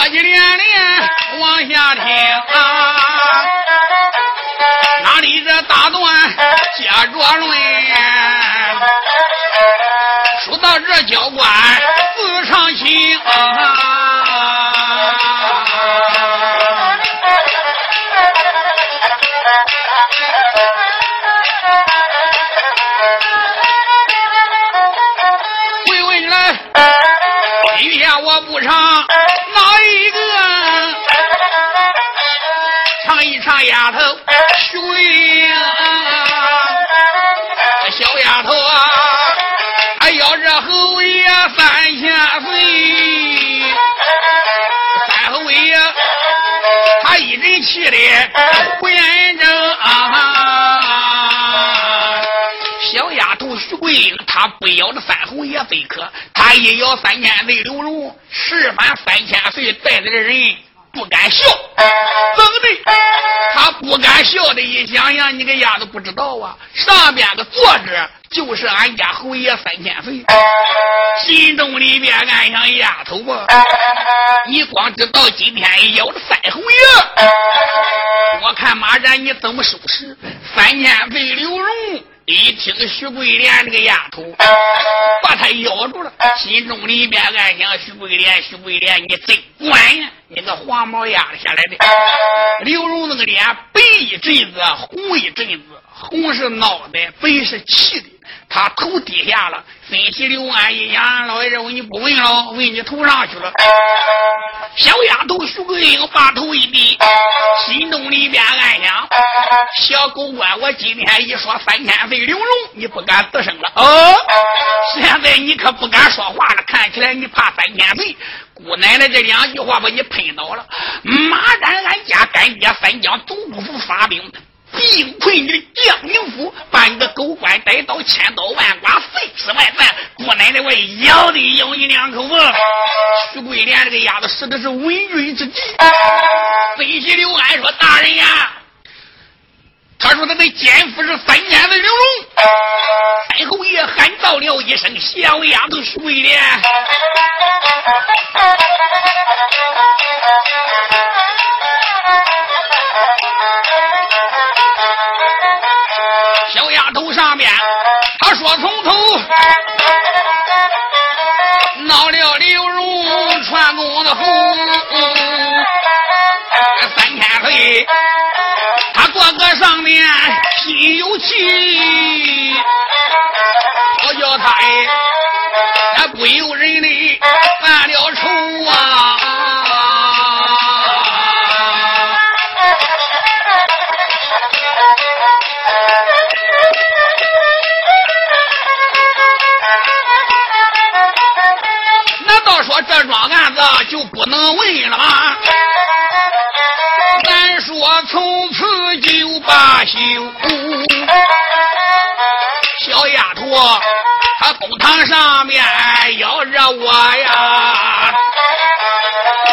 你接接连连往下听啊，哪里这大段接着论？说到这教官自伤心啊丫头徐桂英，小丫头啊，还要这侯爷三千岁，三侯爷他一人气的胡延正啊，小丫头徐桂英她不咬这三侯爷非可，她一咬三千岁刘荣，十番三千岁带着的人不敢笑，俺笑的，一想想，你个丫头不知道啊，上边的坐着就是俺家侯爷三千岁，心中里面暗想丫头啊，你光知道今天咬了三侯爷，我看马然你怎么收拾？三千岁刘荣一听徐桂莲这个丫头，把他咬住了，心中里面暗想徐桂莲，徐桂莲，你真管呀！你个黄毛丫头下来的，刘荣那个脸白一阵子，红一阵子，红是脑袋，白是气的。他头低下了，分析刘安一想，老爷认为你不问了，问你头上去了。小丫头徐桂英把头一低，心中里边暗想：小狗官，我今天一说三千岁玲珑，你不敢吱声了。哦，现在你可不敢说话了，看起来你怕三千岁。姑奶奶这两句话把你喷倒了。马占，俺家干爹三江总督府发兵，兵困你的江宁府，把你的狗官逮到，千刀万剐，碎尸万段。姑奶奶，我咬得咬你两口子。徐桂莲这个丫头使的是稳军之计。分析刘安说：“大人呀，他说他的奸夫是三年的刘荣。”太后爷喊到了一声：“小丫头徐桂莲。”小丫头上面，他说从头闹了刘荣传功的红，三天黑，他坐个上面心有气，我叫他哎，那不由人的犯了就不能问了吗？咱说从此就罢休。小丫头，她公堂上面要惹我呀！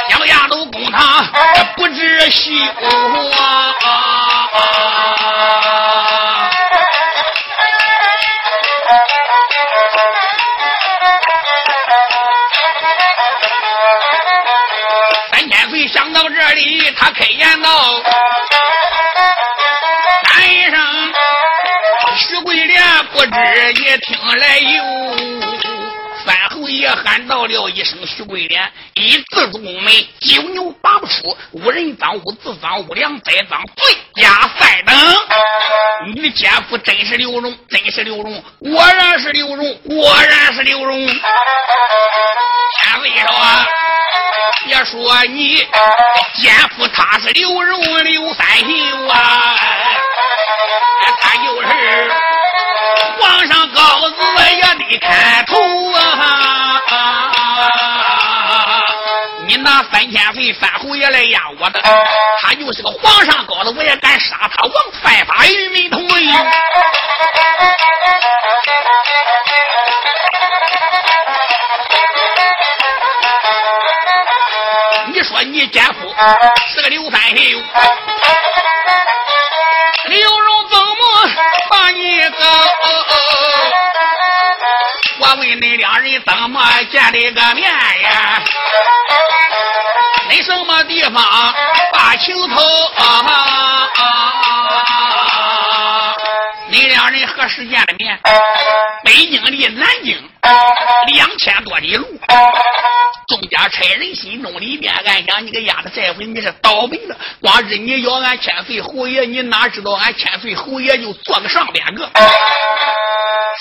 小丫头公堂不知羞啊！里，他开言道：“三声徐桂莲，不知你听来有？”三侯爷喊到了一声：“徐桂莲，一字宗门，九牛拔不出，无人赃，无自赃，无良栽赃，罪加三等。你的奸夫真是刘荣，真是刘荣，果然是刘荣，果然是刘荣。千岁说啊。”别说你奸夫他是刘荣刘三秀啊，他就是皇上告子也得看头啊！你拿三千岁三侯爷来压我的，他就是个皇上告子，我也敢杀他，王犯法与民同你奸夫是个刘三秀，刘荣怎么把你搞？我问你两人怎么见的个面呀？你什么地方把情投？你两人何时见了面？北京离南京两千多里路，众家差人心中里边暗想：你个丫头这回你是倒霉了。光是你要俺千岁侯爷，你哪知道俺千岁侯爷就坐个上边个。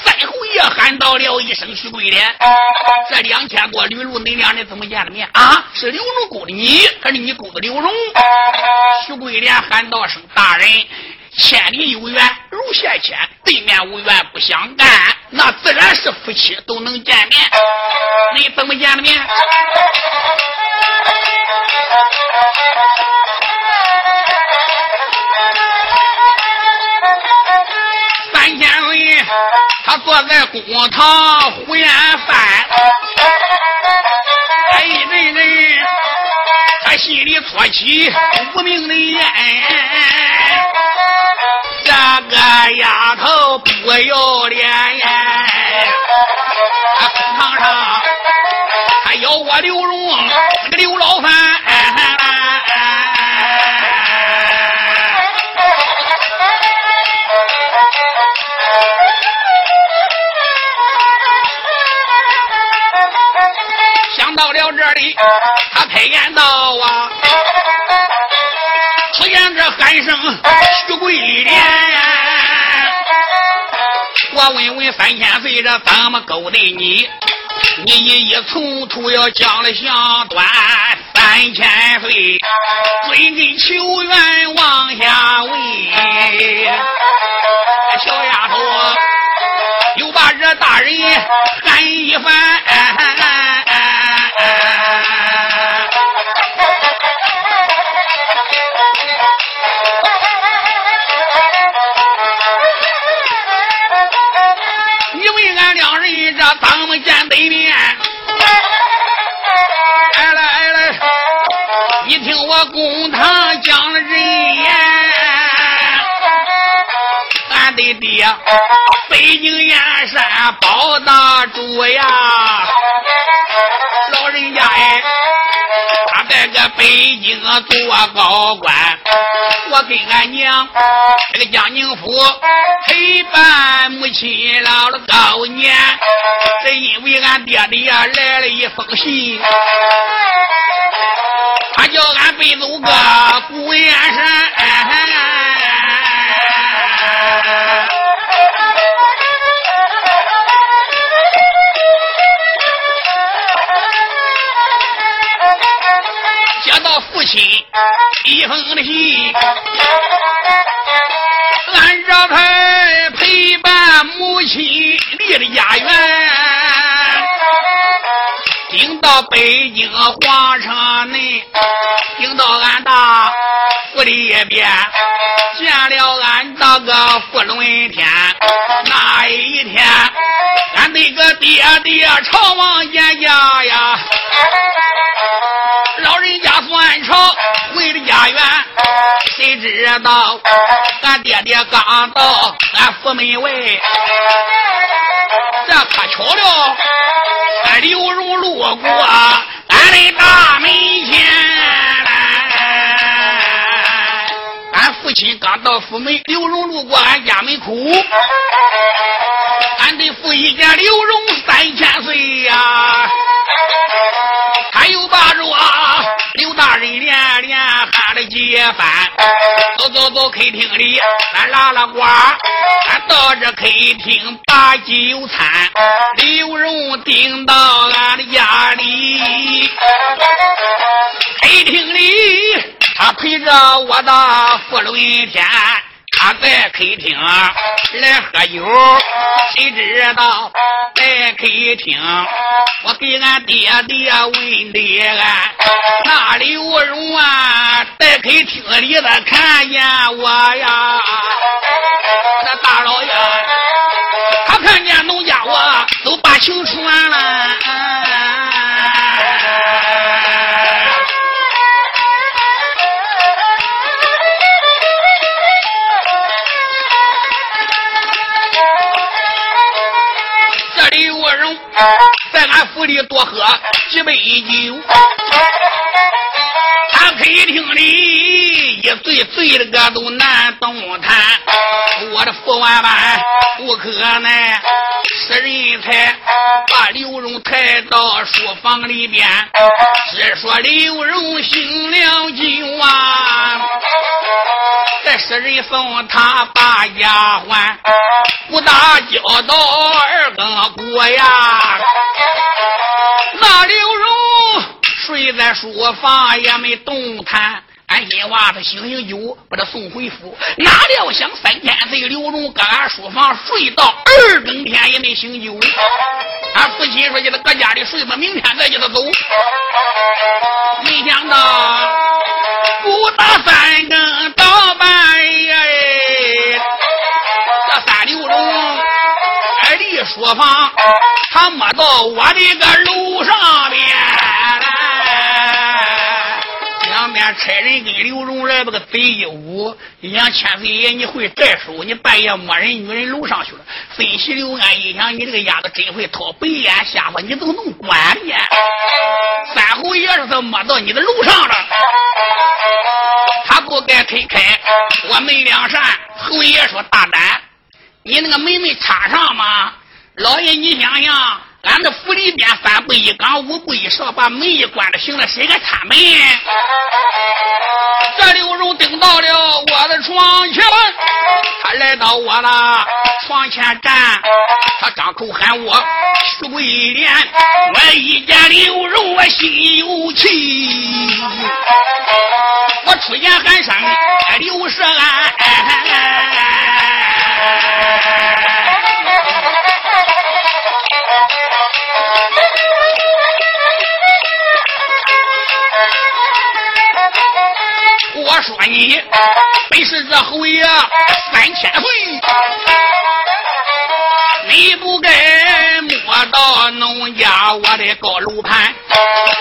三侯爷喊到了一声：“徐桂莲，这两千多里路，你两人怎么见了面啊？是刘荣勾的你，还是你勾的刘荣？”徐桂莲喊道声：“大人。”千里有缘如线牵，对面无缘不相干，那自然是夫妻都能见面。你怎么见的面？三千岁他坐在公堂胡言饭，哎，人人他心里搓起无名的烟。那个丫头不要脸呀！堂上还要我刘荣这个刘老范，想到了这里，他开言道啊。出现这喊声，徐桂莲，三千岁，这怎么勾搭你？你一一从头要讲了详短。三千岁，追根求源往下问，小丫头又把这大人喊一番。咱们见对面，哎来了来，你听我公堂讲了人言，俺的爹北京燕山包大主呀，老人家哎。他在个北京做高官，我跟俺娘这个江宁府陪伴母亲老了高年，是因为俺爹爹来了一封信，他叫俺背走个古岩山。亲，一封的信，俺这才陪伴母亲离了家园，顶到北京皇城内，顶到俺大府里边，见了俺大个福伦天。那一天，俺那个爹爹朝王爷家呀。到俺爹爹刚到俺府门外，这可巧了，俺刘荣路过俺的大门前。俺父亲刚到府门，刘荣路过俺家门口，俺的父一见刘荣三千岁呀。他又把着啊，饭。走走走，客厅里，俺拉拉呱，俺到这客厅把酒餐。刘荣顶到俺的家里，客厅里他陪着我的福伦天。他在客厅来喝酒，谁知道在客厅，我给俺爹爹问的俺，那刘荣啊，在客厅里他看见我呀，那大老爷，他看见农家我都把情传了。在俺府里多喝几杯酒。他客厅里一醉醉的个都难动弹，我的福万般不可奈，使人才把刘荣抬到书房里边，只说刘荣醒了酒啊，这使人送他把丫鬟，不打交道二更过呀，那刘荣。睡在书房也没动弹，俺新娃子醒醒酒，把他送回府。哪料想三天岁刘荣搁俺书房睡到二更天也没醒酒。俺父亲说：“叫他搁家里睡吧，明天再叫他走。”没想到不打三更到半夜，这三刘荣离书房，他摸到我的个楼上差人跟刘荣来把个贼一捂，想千岁爷你会这手，你半夜摸人女人楼上去了。分析刘安一想，你这个丫头真会掏白眼瞎话，你怎么能管呢？三侯爷是他摸到你的楼上了，他不该推开我门两扇。侯爷说大胆，你那个门没插上吗？老爷你想想。俺这府里边三步一岗，五步一哨，把门一关了，行了，谁敢插门？这刘荣等到了我的床前，他来到我的床前站，他张口喊我徐桂莲，我一见刘荣我心有气，我出言喊声刘世安。说你本是这侯爷三千岁，你不该摸到农家我的高楼盘。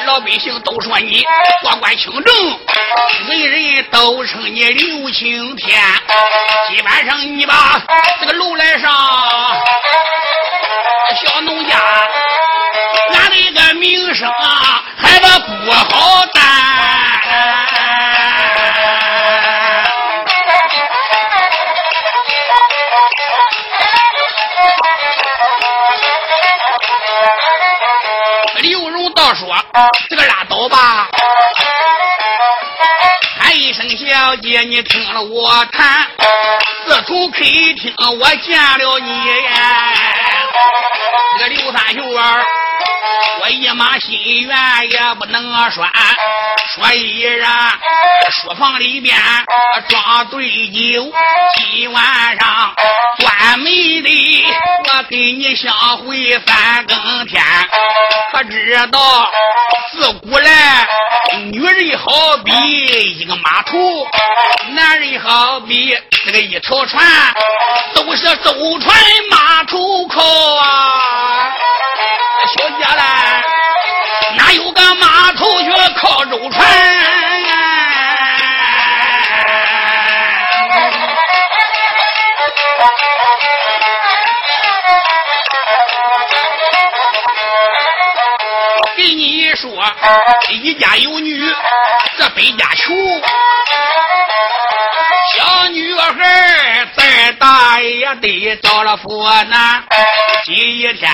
老百姓都说你过关清正，人人都称你刘青天。今晚上你把这个楼来上，小农家俺的个名声啊，还得不好担。说这个拉倒吧，喊一声小姐，你听了我谈，四处客厅我见了你，这个刘三秀儿。我一马心愿也不能拴，所以然书房里边装对酒，今晚上专门的我跟你相会三更天。可知道自古来女人好比一个码头，男人好比这个一条船，都是舟船码头靠啊。小姐嘞，哪有个码头去靠舟船？给你说，一家有女，这百家求。小女孩再大也得找了佛南。今一天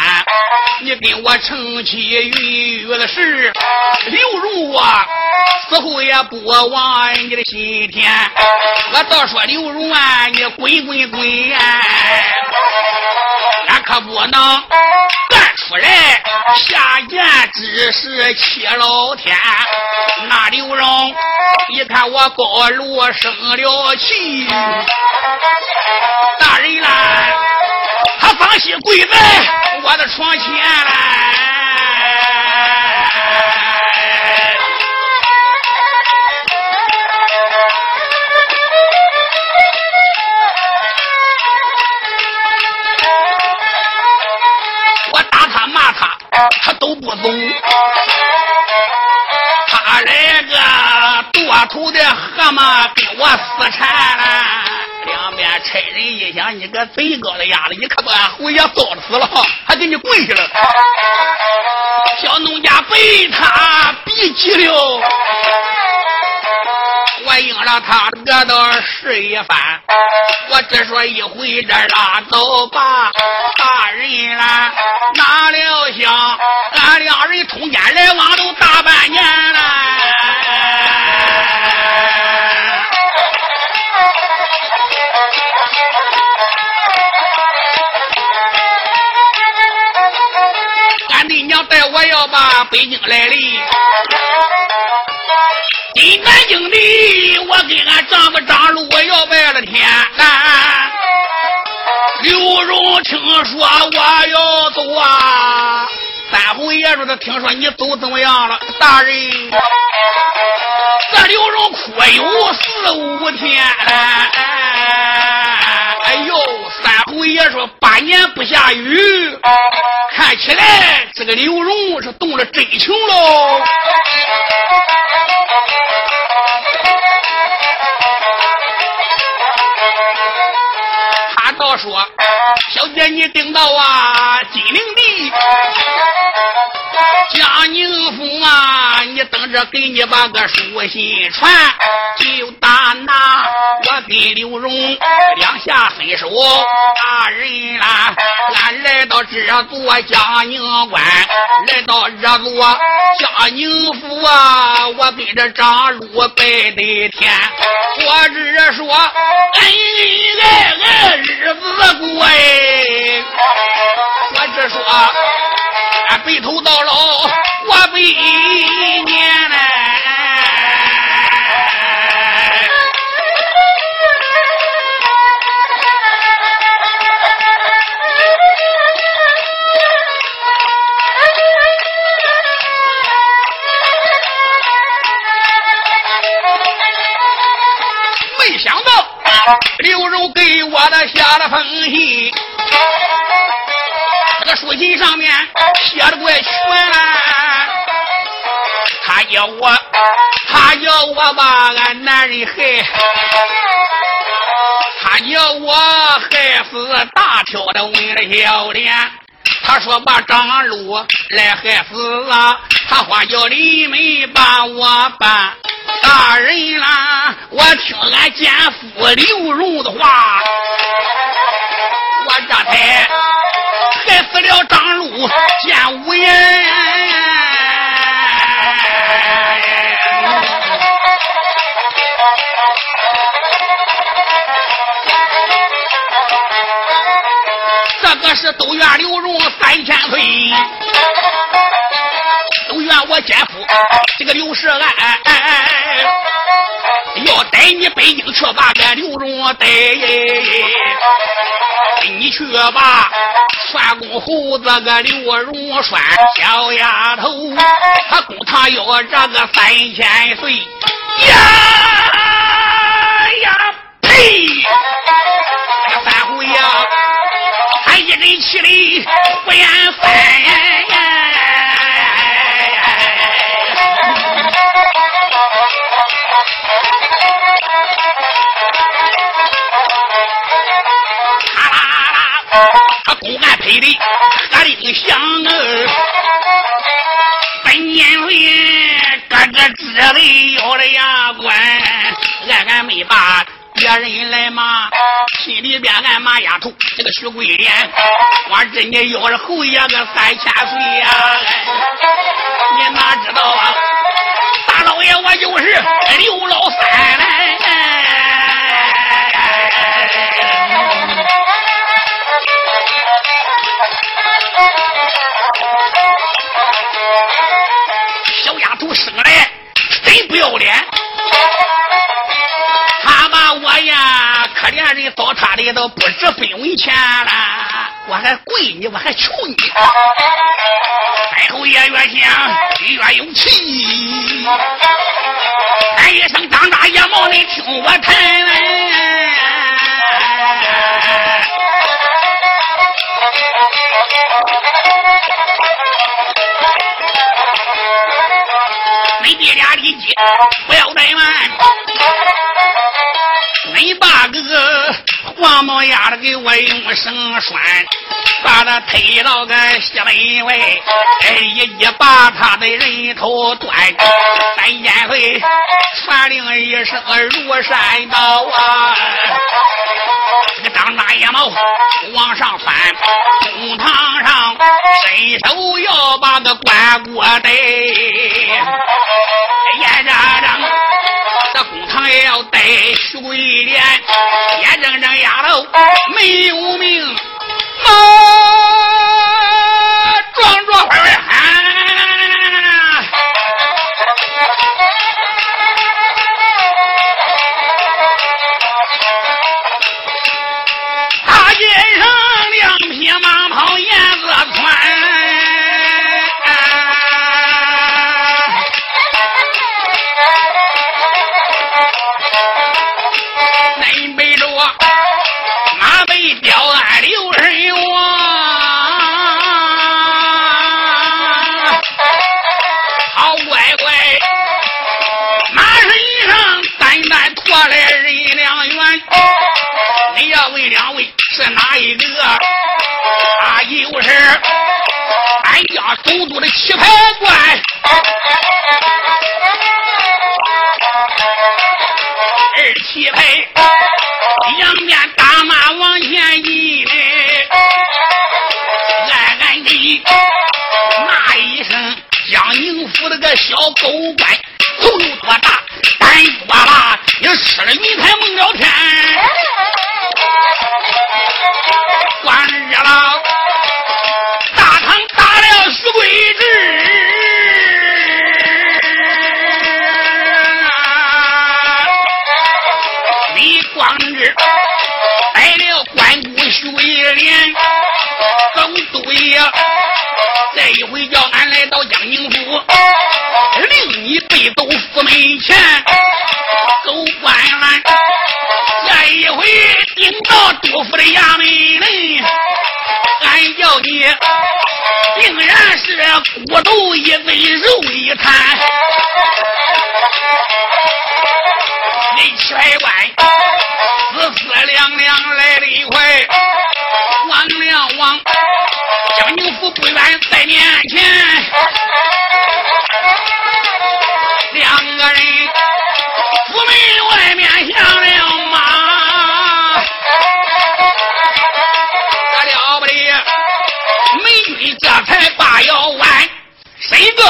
你跟我成亲玉玉的事，刘荣啊，死后也不忘你的心田。我倒说刘荣啊，你滚滚滚呀！俺可不能干出来下贱之事欺老天。那刘荣一看我高炉生了气，大人啦，他放心跪在我的床前我他，都不走。他来个多头的蛤蟆给我死缠了，两边差人一想，你个贼高的丫头，你可把俺侯爷糟死了，还给你跪下了。小农家被他逼急了，我应了他得到是一番，我只说一回这拉走吧，大人啦，哪料想俺两人通奸来往都大半年了。俺的娘带我要把北京来哩，进南京的，我给俺丈夫张路，我要拜了天。刘荣听说我要走啊，三侯爷说他听说你走怎么样了？大人，这刘荣哭有四五天。哎呦，三侯爷说八年不下雨。看起来这个刘荣是动了真情喽。我说：“小姐，你顶到啊金陵地，江宁府啊，你等着给你把个书信传，就打那我跟刘荣两下分手。大人啦，俺来到这座江宁关，来到这座江宁府啊，我跟着张禄拜的天，我只说恩恩爱爱日子过哎，我只说白头到老，我百年嘞。刘柔给我的下了封信，这个书信上面写的怪全了。他叫我，他叫我把俺男人害，他叫我害死大挑的问了小脸。他说把张禄来害死了，他花叫你们把我办。大人啦，我听俺奸夫刘荣的话，我这才害死了张禄见无人。这个是都怨刘荣三千岁。都怨我奸夫，这个刘世安，要带你北京去把个刘荣逮，你去吧算公侯这个刘荣拴小丫头，他公他要这个三千岁，呀！公安配的何丁祥儿，本年岁哥哥知雷要了牙关，俺俺没把别人来骂，心里边俺骂丫头这个徐桂莲，我这你要是侯爷个三千岁呀，你哪知道啊？大老爷我就是刘老三嘞。小丫头生来真不要脸，他把我呀可怜人糟蹋的都不值分文钱了，我还跪你，我还求你。太后爷越想越有气，喊一声张大爷，mau 你听我谈。你爹俩理解，不要怠慢。你把个黄毛丫的给我用绳拴，把他推到个西门外，哎，一一把他的人头断。三千岁传令一声如山倒啊！这个张大野猫往上翻，公堂上伸手要把个关过逮，眼睁睁要逮徐桂莲，眼睁睁丫头没有命，啊，壮壮！家总督的棋牌官。二棋牌，两边打马往前进，暗暗地骂一声：“江宁府那个小狗官，头有多大，胆有多大？你吃了云彩梦了天。”贵莲，总督爷这一回叫俺来到江宁府，令你背走府门前，走关俺。这一回顶到督府的衙门里，俺叫你定然是骨头一堆肉一摊。你七百官四四两不远在面前，两个人府门外面响了马，这了不得！美军这才把腰弯，谁个？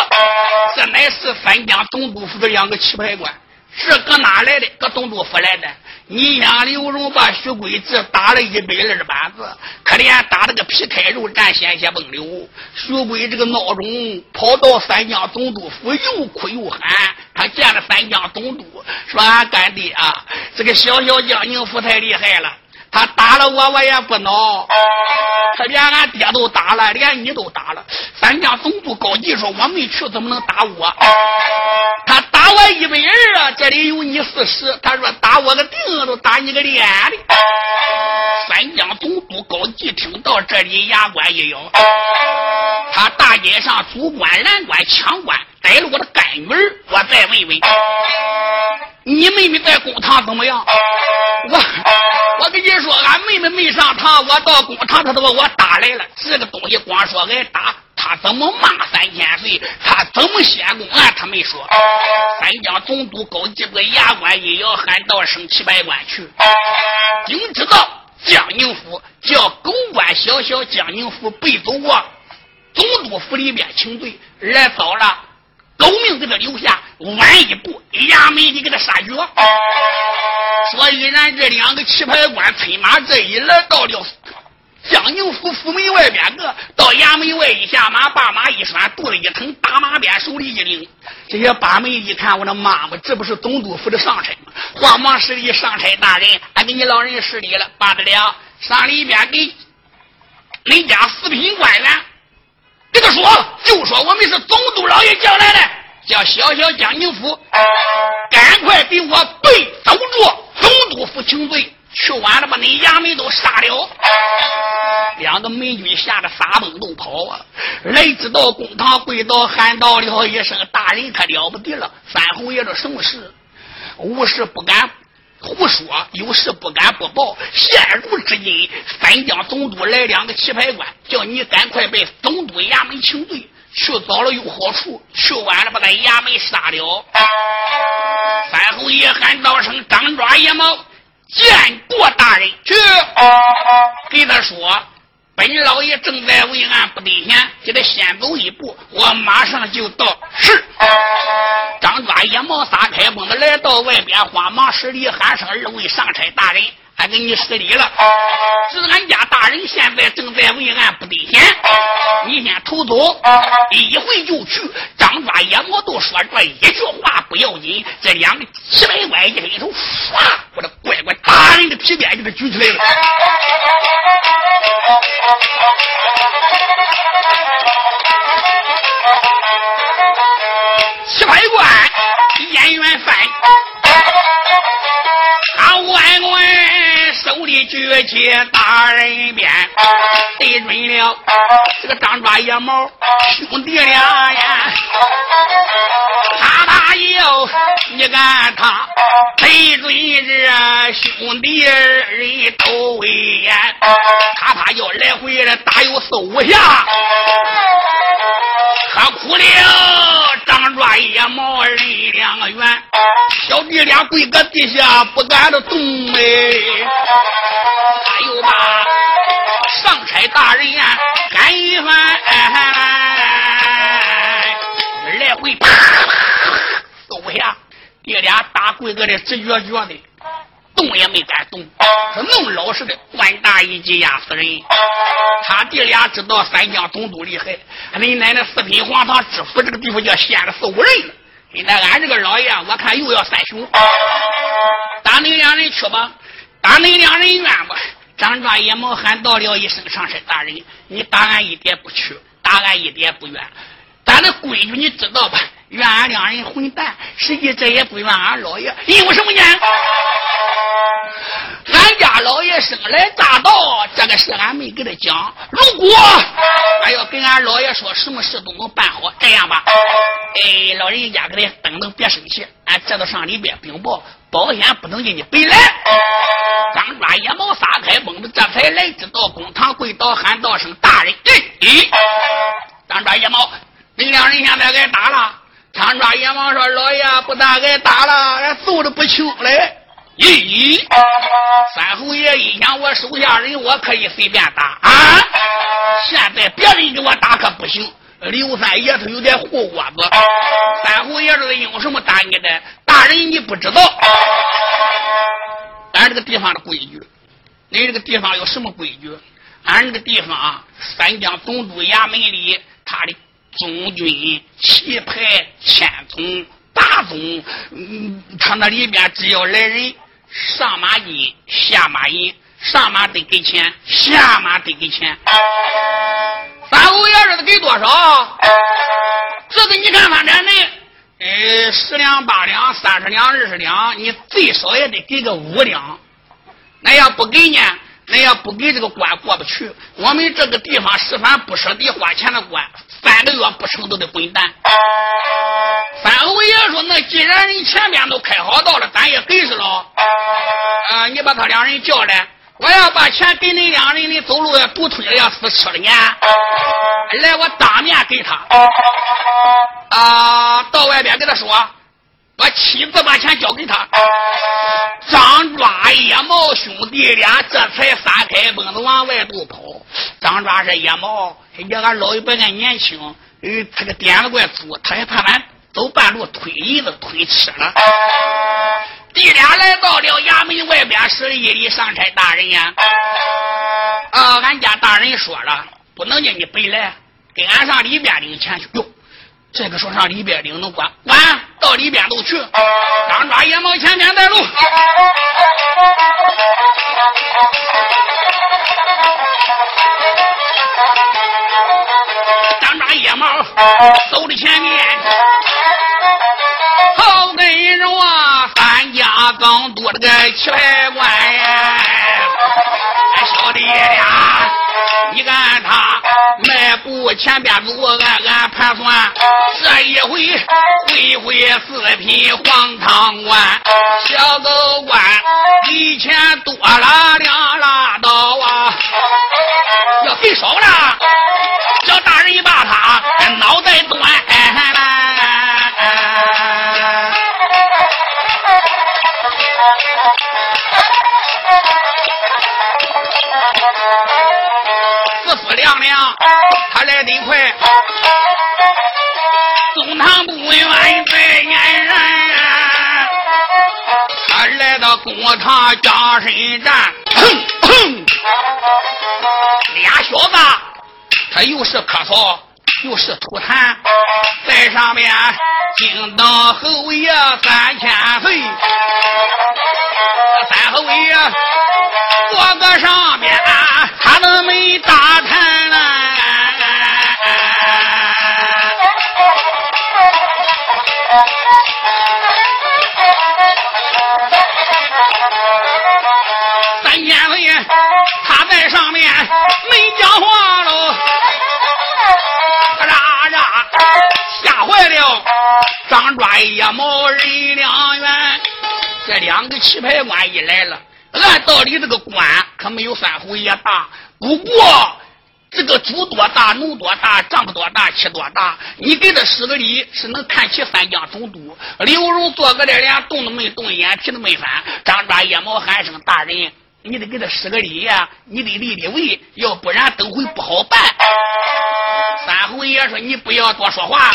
这乃是三江总督府的两个棋牌官。是搁哪来的？搁总督府来的。你想刘荣把徐贵志打了一百二板子，可怜打了个皮开肉绽，鲜血迸流。徐贵这个闹钟跑到三江总督府，又哭又喊。他见了三江总督，说：“俺干爹啊，这个小小江宁府太厉害了。他打了我，我也不恼。他连俺爹都打了，连你都打了。三江总督高级说：我没去，怎么能打我？他打我一百二啊！这里有你四十。他说打我个腚都打你个脸的。三江总督高级听到这里，牙关一咬。他大街上主官、拦官、抢官逮了我的干女儿，我再问问，你妹妹在公堂怎么样？我我跟你说，俺妹妹没上堂，我到公堂，他都把我打来了。这个东西光说挨打，他怎么骂三千岁？他怎么先公案？他没说。三江总督高级个衙官一要，喊到省七百官去。应知道江宁府叫狗官小小江宁府背走我总督府里面请罪，来早了，狗命给他留下，晚一步衙门里给他杀绝。所以，然这两个棋牌官催马这一来到了江宁府府门外边个，到衙门外一下马，把马一拴，肚子一疼，打马鞭，手里一拎。这些把门一看，我的妈妈，这不是总督府的上差吗？慌忙施礼，上差大人，俺给你老人家施礼了，罢得了。上里边给恁家四品官员，给他说，就说我们是总督老爷叫来的，叫小小江宁府，赶快给我背走着总督府请罪，去晚了把恁衙门都杀了。两个美军吓得撒蹦都跑啊！来至到公堂，跪倒喊道了一声：“大人可了不得了！三侯爷这什么事？无事不敢胡说，有事不敢不报。现如今，三江总督来两个棋牌官，叫你赶快被总督衙门请罪。去早了有好处，去晚了把他衙门杀了。三侯爷喊道声：“张抓野猫，见过大人。”去，给他说。本老爷正在为案不得闲，叫他先走一步，我马上就到。是。张抓野猫撒开蹦子来到外边，慌忙施礼喊声：“二位上差大人。”俺给你施礼了，是俺家大人现在正在为俺不得闲，你先偷走，一回就去。张抓野猫都说这一句话不要紧，这两个七百块一伸手，唰，我的乖乖，大人的皮鞭就给举起来了。七百官，演员翻，他万官。手里举起大人鞭，对准了这个张抓野猫兄弟俩呀！他大有你看他对准这兄弟人都威严，他怕要来回的打有四五下，可苦了张抓野猫人两个圆，小弟俩跪个地下不敢动哎。他又把上差大人呀喊一番，来回啪啪啪走下，弟俩打跪个的直撅撅的，动也没敢动，是弄老实的官大一级压死人。他弟俩知道三江总督厉害，恁奶奶四品皇堂知府这个地方叫县了四五人了。现在俺这个老爷，我看又要三雄，打恁两人去吧。打恁两人冤吧！张抓野猫喊道了一声：“上山大人，你打俺一点不屈，打俺一点不冤。咱的规矩你知道吧？怨俺两人混蛋，实际这也不怨俺老爷，因为什么呢？俺家老爷生来大道，这个事俺没给他讲。如果俺要跟俺老爷说，什么事都能办好。这样吧，哎，老人家给他等等，别生气，俺这都上里边禀报。”保险不能给你背来，张抓野猫撒开蹦子，这才来知道公堂跪倒喊道声大人。咦，张抓野猫，你两人现在挨打了？长抓阎王说：“老爷不但挨打了，俺揍的不轻嘞。”咦咦，三侯爷一想，我手下人我可以随便打啊，现在别人给我打可不行。刘三爷他有点护窝子，三侯爷这是用什么打你的？大人你不知道，俺这个地方的规矩，你这个地方有什么规矩？俺这个地方啊三江总督衙门里，他的中军旗牌千总大总，嗯，他那里边只要来人，上马金，下马银，上马得给钱，下马得给钱。三五爷这是给多少？这个你看反正呢，呃，十两八两，三十两二十两，你最少也得给个五两。那要不给呢？那要不给这个关过不去。我们这个地方十番不舍得花钱的官，三个月不成都得滚蛋。三侯爷说：“那既然人前边都开好道了，咱也给是了。啊，你把他两人叫来。”我要把钱给你两人，你走路要独吞了，要死吃了呢。来，我当面给他。啊，到外边给他说，我亲自把钱交给他。张抓野猫兄弟俩这才撒开蹦子往外头跑。张抓是野猫，人家俺老一辈俺年轻，呃，他个点子怪粗，他还怕俺走半路推银子推吃了。弟俩来到了衙门外边，是一礼，上差大人呀！啊，俺家大人说了，不能叫你白来，给俺上里边领钱去。哟，这个说上里边领能管？管到里边都去。张抓野猫前面带路。张抓野猫走的前面。好跟着我，三家刚多了个棋牌官呀，小弟俩，前边走，暗暗盘算，这一回会会四品黄堂官，小狗官以前多了两拉刀啊，要给少了，叫大人一把他脑袋断。得快。中堂不远在眼人，他来到公堂江身站，俩小子，他又是咳嗽又是吐痰，在上面惊到侯爷三千岁，三侯爷坐个上面，他都没打张专业毛任良元，这两个棋牌官一来了，按道理这个官可没有三侯爷大，不过。这个猪多大，牛多大，丈夫多大，妻多大？你给他施个礼，是能看齐三江总督。刘荣坐个这连动都没动，眼皮都没翻。张抓叶毛喊声：“大人，你得给他施个礼呀，你得立立位，要不然等会不好办。”三侯爷说：“你不要多说话。”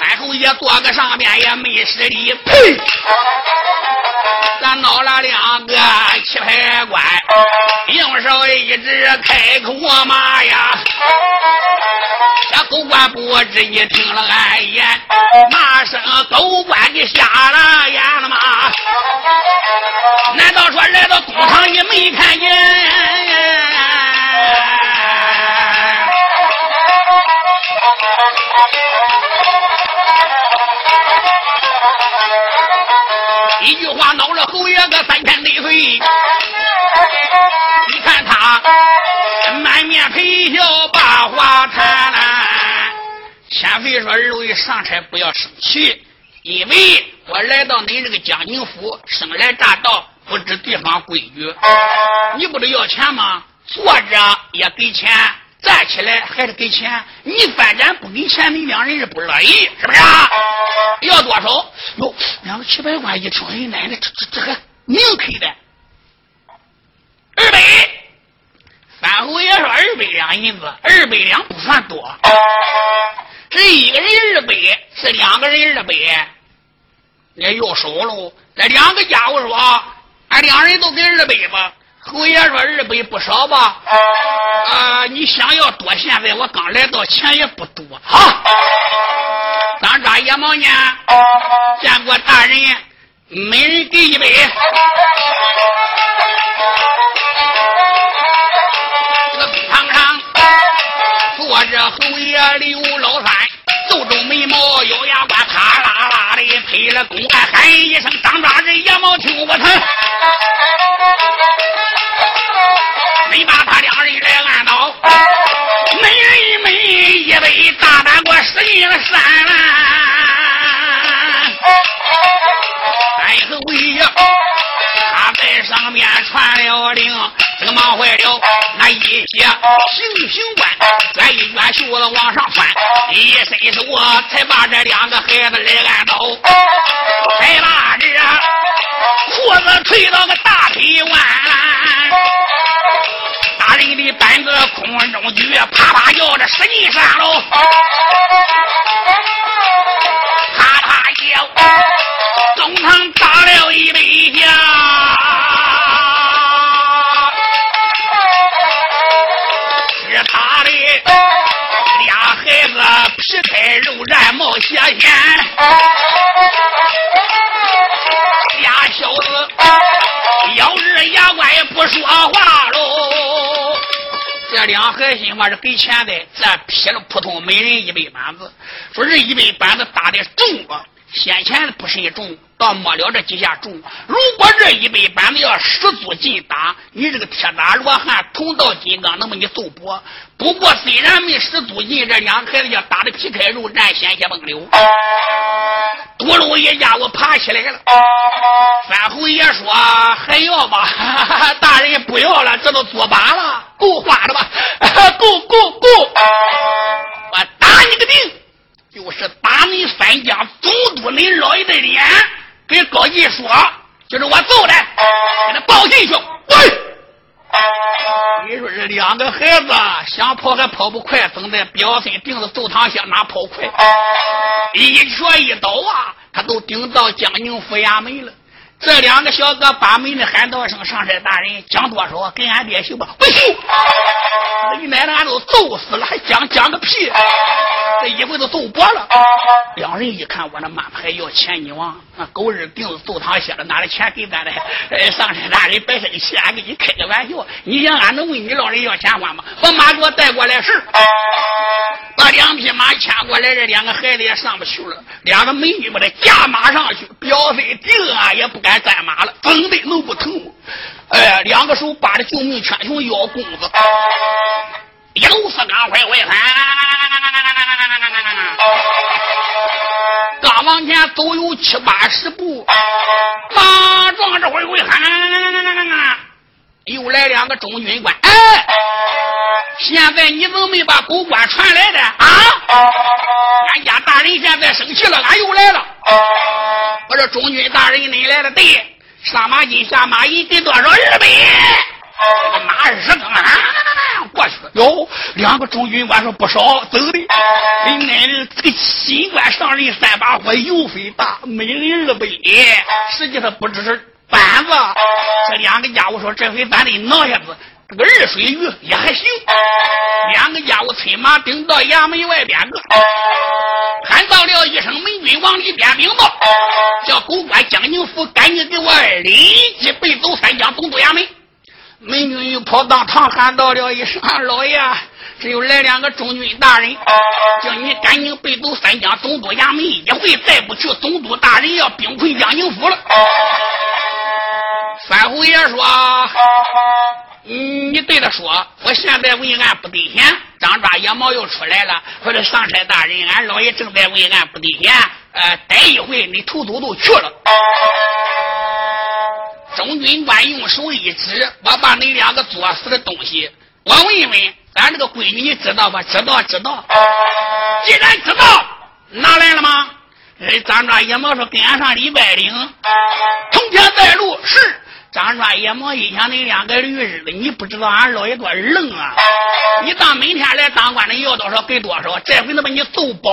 三侯爷坐个上面也没施礼，呸！咱闹了两个棋牌官，用手一指开口骂呀！这狗官不知你听了俺言，骂声狗官你瞎了眼了吗？难道说来到公堂你没看见？一句话恼了侯爷个三千岁岁，你看他满面陪笑把话谈。千岁说：“二位上车不要生气，因为我来到你这个江宁府，生来乍到，不知地方规矩。你不得要钱吗？坐着也给钱。”站起来还得给钱？你反正不给钱，你两人是不乐意，是不是？啊要多少？哟，两个棋牌官一听，哎，奶奶，这这这还明开的，二百。三侯爷说二百两银子，二百两不算多。这一个人二百，是两个人二百，那要少喽。那两个家伙说，俺两人都给二百吧。侯爷说二百不少吧？啊，你想要多？现在我刚来到，钱也不多。好，当抓野猫呢？见过大人，每人给一百。这个公堂上坐着侯爷刘老三，皱皱眉毛，咬牙关，啦的配了公案，喊一声：“张抓人野猫，听我谈。”没把他两人来按倒，每人一枚一杯，大胆给我使劲了山了。三侯爷他面传了令，这个忙坏了，那一些行刑官卷一卷袖子往上翻，一伸手才把这两个孩子来按倒，才把这裤子垂到个大腿弯。大人的半个空中举，啪啪叫着使劲上喽，啪啪叫，中堂打了一杯绽冒血线，俩小子咬着牙关也不说话喽。这两孩心话是给钱的，这劈了扑通，每人一百板子。说这一百板子打的重啊，先前不是一重，到末了这几下钟。如果这一百板子要十足劲打，你这个铁打罗汉铜到金刚，那么你揍不？不过虽然没十足劲，这两个孩子要打的皮开肉绽，鲜血迸流。嘟噜一下，我爬起来了。三侯爷说：“还要吗？大人不要了，这都做罢了，够花的吧？够够够！我打你个腚！就是打你三江总督你老爷的脸，给高一说，就是我揍的，给他报进去。喂！你说这两个孩子想跑还跑不快，正在表孙钉子揍堂下哪跑快？一瘸一倒啊，他都顶到江宁府衙门了。这两个小哥把门的喊道声：“上山大人，讲多少？跟俺爹行吧？不行！你奶奶俺都揍死了，还讲讲个屁！这一回都揍薄了。两人一看，我那妈还要钱你忘，那狗日钉子揍淌血了，拿的钱给咱的？哎，上山大人别生气，俺给你开个玩笑。你想俺能问你老人要钱花吗？把马给我带过来是。把两匹马牵过来，这两个孩子也上不去了。两个美女把他驾马上去，表飞定啊也不敢站满了，疼的能不疼吗？哎，两个手把着救命圈熊腰弓子，一路是刚快快，刚往前走有七八十步，马撞着回回喊，又来两个中军官，哎。现在你怎么没把狗官传来的啊？俺家大人现在生气了，俺又来了。我说中军大人，你来了，对，上马金下马银给多少二百？这个马二十个啊，过去了。哟，两个中军官说不少，走的。你奶奶这个新官上任三把火，油费大，每人二百。实际上不只是板子，这两个家伙说这回咱得挠下子。这个二水鱼也还行，两个家伙催马顶到衙门外边个，喊到了一声：“门军往里边禀报，叫狗官江宁府赶紧给我立即背走三江总督衙门。”门军又跑当堂喊到了一声：“老爷，只有来两个中军大人，叫你赶紧背走三江总督衙门，一会再不去，总督大人要兵困江宁府了。”三侯爷说。嗯，你对他说，我现在问案不得闲，张抓野猫又出来了。或者上山大人，俺老爷正在问案不得闲，呃，待一会你头都都去了。中军官用手一指，我把那两个作死的东西，我问问，俺这个闺女你知道吧？知道，知道。既然知道，拿来了吗？哎，张抓野猫说跟俺上礼拜岭，通天带路是。张抓野猫一想，那两个驴日的，你不知道俺老爷多愣啊！你当每天来当官的要多少给多少，这回能把你揍饱，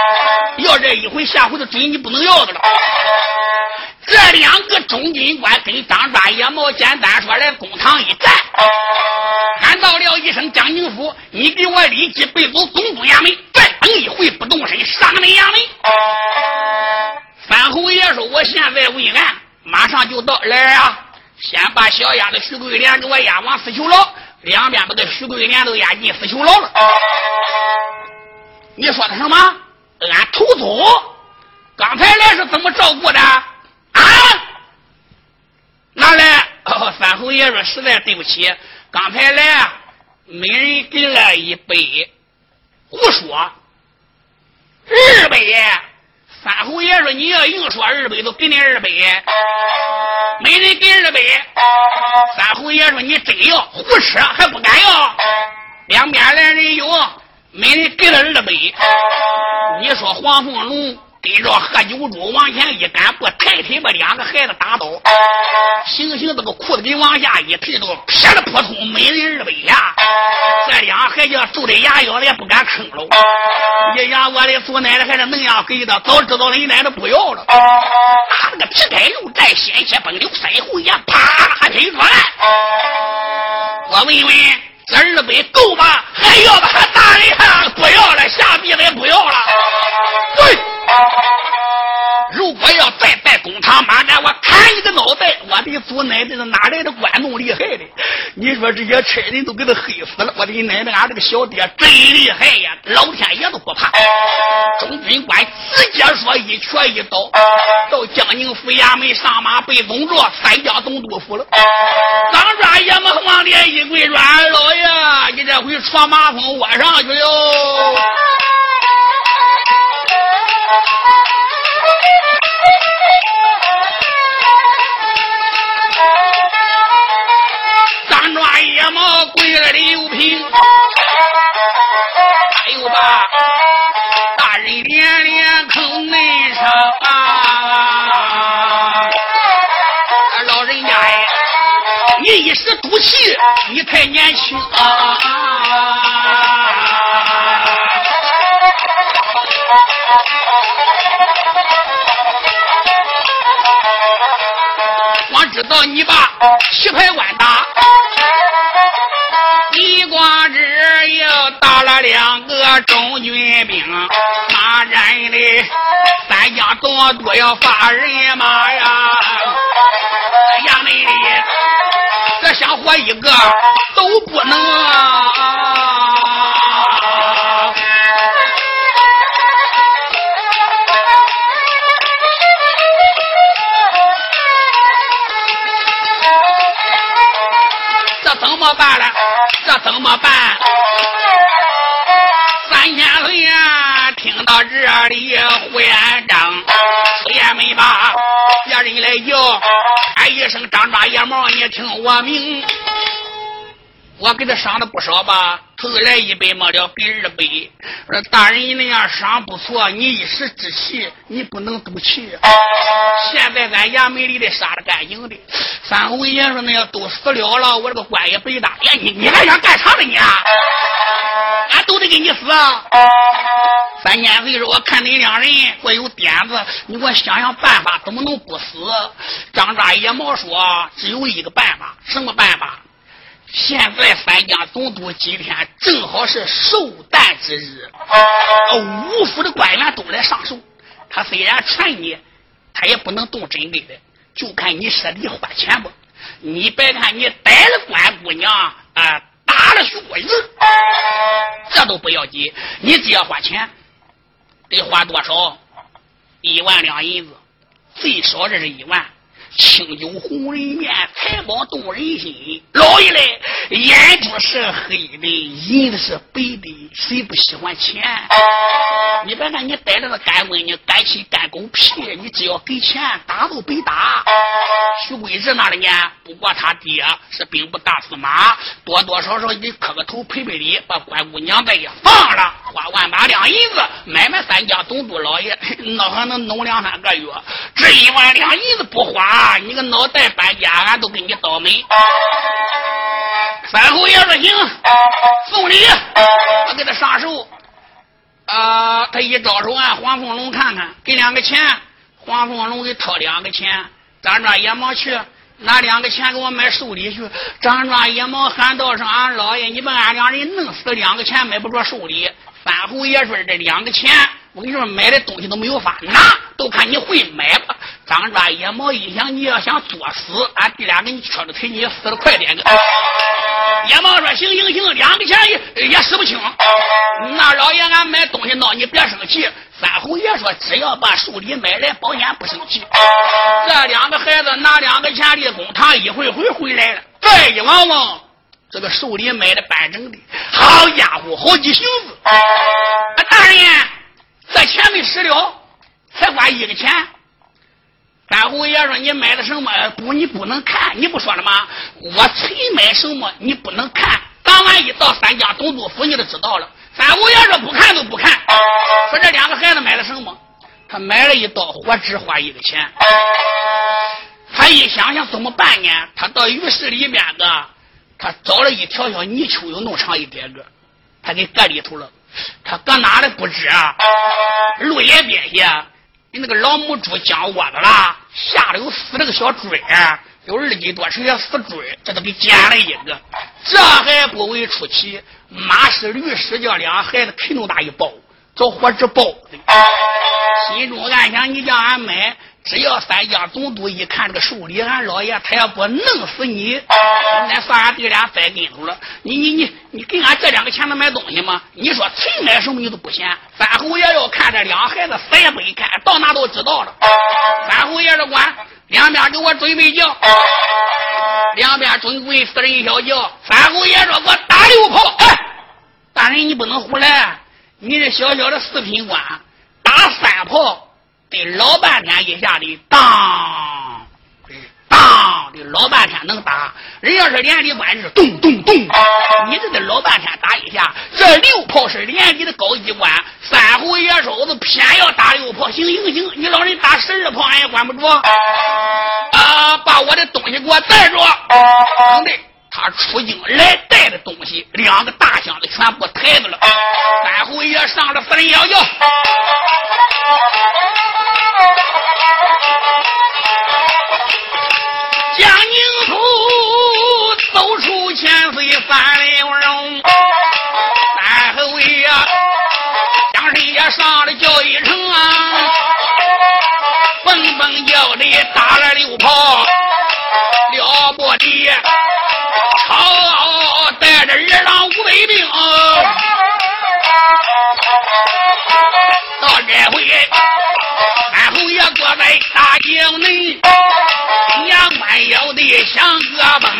要这一回，下回的准你不能要的了。这两个中军官跟张抓野猫简单说来，公堂一站，喊到了一声江宁府，你给我立即背走总督衙门，再等一回不动身上那衙门。范 侯爷说：“我现在问案，马上就到来啊！”先把小丫头徐桂莲给我押往死囚牢，两边把这徐桂莲都押进死囚牢了。你说的什么？俺头宗刚才来是怎么照顾的？啊？哪来？哦，三侯爷说实在对不起，刚才来每人给了一杯，胡说，二杯。三侯爷说：“你要硬说二百，都给你二百。没人给二百。”三侯爷说：“你真要胡扯还不敢要？两边来人有，没人给了二百。你说黄凤龙？”跟着喝酒猪往前一赶，不抬腿把两个孩子打倒，行行这个裤子给往下一提，都撇了扑通，没人二百下。这两孩子揍的牙咬的也不敢吭了。你想我的祖奶奶还是那样给的，早知道了你奶奶不要了。他那个皮带肉带，鲜血奔流，腮红也，啪还喷出来。我问一问，这二百够吗？还要吧？大人不要了，下地了也不要了。对。如果要再在公堂马战，我砍你的脑袋，我的祖奶奶是哪来的官弄厉害的？你说这些差人都给他黑死了，我的奶奶，俺这个小爹真厉害呀！老天爷都不怕。中军官直接说一瘸一刀，到江宁府衙门上马被总着三家总督府了。张抓爷们往脸一跪，说：“二老爷，你这回闯马蜂窝上去了。”张抓爷们跪了六平，哎呦吧！大人连连坑内上啊！老人家呀，你一时赌气，你太年轻啊！知道你把棋牌官打，李光之又打了两个中军兵，骂人的三家总多要发人马呀！衙门里这想活一个都不能啊怎么办？三千岁呀，听到这里呼延张，也没把别人来叫，喊一声张抓野毛，你听我名。我给他赏的不少吧，头来一杯没了，给二杯。说大人你那样赏不错，你一时之气，你不能赌气。现在咱衙门里的杀的干净的，三侯爷说那要都死了了，我这个官也白搭。呀，你你还想干啥呢你啊？俺都得给你死。啊！三千岁说：“我看你两人怪有点子，你给我想想办法，怎么能不死？”张大野毛说：“只有一个办法，什么办法？”现在三江总督今天正好是寿诞之日，五府的官员都来上寿。他虽然传你，他也不能动真格的，就看你舍得花钱不？你别看你逮了关姑娘啊，打了薛子，这都不要紧，你只要花钱，得花多少？一万两银子，最少这是一万。清酒红人面，财宝动人心。老爷嘞，眼珠是黑的，银子是白的，谁不喜欢钱？你别看你逮着个干闺女，干起干狗屁，你只要给钱，打都白打。徐贵子那里呢？不过他爹是兵部大司马，多多少少你磕个头赔赔礼，把关姑娘再给放了，花万把两银子买买三家总督老爷，那还能弄两三个月？这一万两银子不花。啊！你个脑袋搬家，俺都给你倒霉。三侯爷说行，送礼，我给他上寿。啊，他一招手，俺黄凤龙看看，给两个钱。黄凤龙给掏两个钱，张抓也忙去拿两个钱给我买寿礼去。张抓也忙喊道声：“俺老爷，你把俺两人弄死，两个钱买不着寿礼。”三侯爷说：“这两个钱。”我跟你说，买的东西都没有法拿，都看你会买吧。张抓野猫一想，你要想作死，俺弟俩给你瘸着腿，你也死的快点个。野猫说：“行行行，两个钱也也使不清。那老爷，俺买东西闹，你别生气。”三侯爷说：“只要把寿礼买来，保险不生气。”这两个孩子拿两个钱的公堂，一会会回来了。再一望望，这个寿礼买的板正的，好家伙，好几行子。大人。这钱没使了，才花一个钱。三侯爷说：“你买的什么？不，你不能看。你不说了吗？我谁买什么，你不能看。当晚一到三家总督府，你就知道了。”三侯爷说：“不看都不看。”说这两个孩子买了什么？他买了一刀火只，花一个钱。他一想想怎么办呢？他到浴室里面的，他找了一条小泥鳅，有那么长一点个，他给搁里头了。他搁哪里不知啊？路也边下有那个老母猪将窝子了，下头有死了个小猪儿，有二斤多成些死猪儿，这都给捡了一个。这还不为出奇，马氏、律师叫两孩子啃那么大一包，找火纸包的。心中暗想：你叫俺买，只要三江总督一看这个树里，俺老爷他要不弄死你，俺算俺弟俩栽跟头了。你你你你给俺这两个钱能买东西吗？你说谁买什么你都不嫌。三侯爷要看这两孩子死也不一看，到哪都知道了。三侯爷这管两边给我准备轿，两边准备四人小轿。三侯爷说：“我打六炮。”哎，大人你不能胡来，你这小小的四品官打三炮。得老半天一下的当，当的老半天能打。人要是连里官是咚咚咚，你这得老半天打一下。这六炮是连里的高级官，三虎爷说子偏要打六炮，行行行，你老人打十二炮俺也管不着。啊，把我的东西给我带着。兄弟，他出京来带的东西，两个大箱子全部抬着了。三侯爷上了夫人要轿。江宁府走出千岁三六荣，三侯爷将人也上了叫一声啊，蹦蹦叫的打了六炮，二郎五百兵，到这回。大将军，衙官要的响个崩，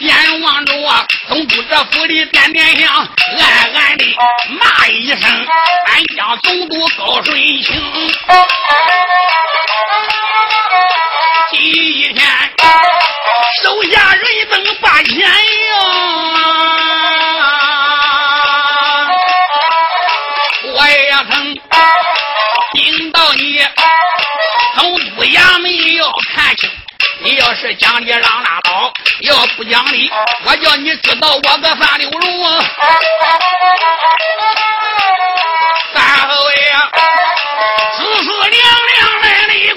眼望着我总督这府里点点香，暗暗的骂一声：“俺家总督高顺清。”第一天，手下人等把钱用。我曾听到你。总督衙门要看清，你要是讲理让拉倒，要不讲理，我叫你知道我个三六龙。三后爷，四是两两来了一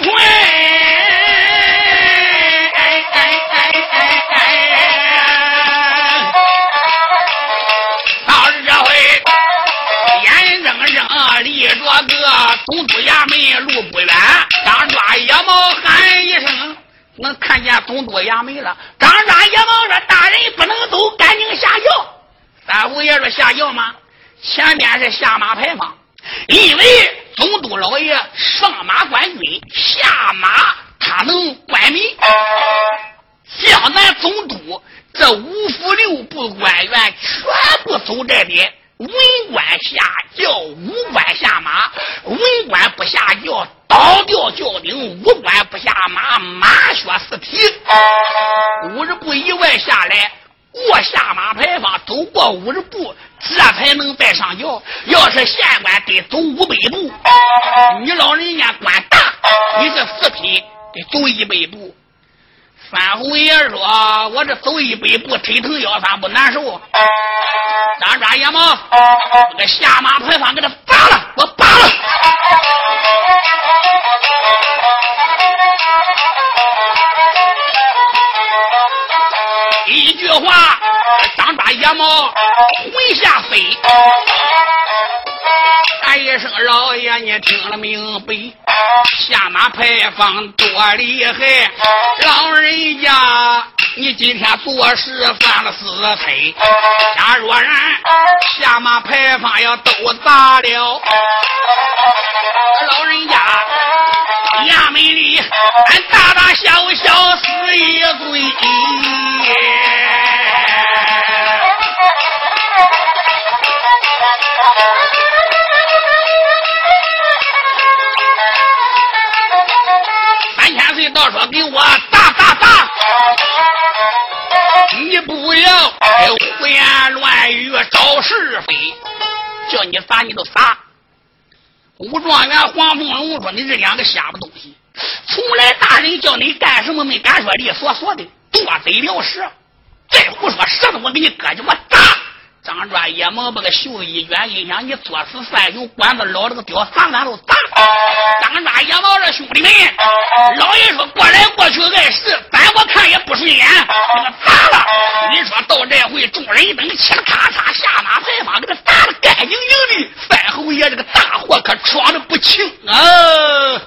睁立着个总督衙门路不远。张抓野猫喊一声，能看见总督衙门了。张抓野猫说：“大人不能走，赶紧下轿。”三五爷说：“下轿吗？前面是下马牌坊，因为总督老爷上马管军，下马他能管民。江南总督这五府六部官员全部走这边。”文官下轿，武官下马。文官不下轿，倒吊轿顶；武官不下马，马血四蹄。五十步以外下来，过下马牌坊，走过五十步，这才能再上轿。要是县官得走五百步，你老人家官大，你这四品得走一百步。三侯爷说：“我这走一百步，腿疼腰酸不难受。”张抓野猫，那个下马牌坊给他拔了，我拔了。一句话，张抓野猫魂下飞。喊一声老爷，你听了明白？下马牌坊多厉害，老人家，你今天做事犯了死罪。假若然下马牌坊要都砸了，老人家衙门里俺大大小小死一堆。到说给我打打打！你不要胡言乱语找是非，叫你撒你都撒。武状元黄凤龙说：“你这两个瞎不东西，从来大人叫你干什么没敢说利索索的，多嘴了舌。再胡说舌头，我给你割去，我打！”张专野猫把个袖子一卷，一想：“你作死犯雄，管子老这个屌，上俺都砸！”张专野猫说：“兄弟们，老爷说过来过去碍事，咱我看也不顺眼，给他砸了。你说到这回，众人一等嘁咔嚓下马牌坊，给他砸的干净净的。三侯爷这个大祸可闯的不轻啊！”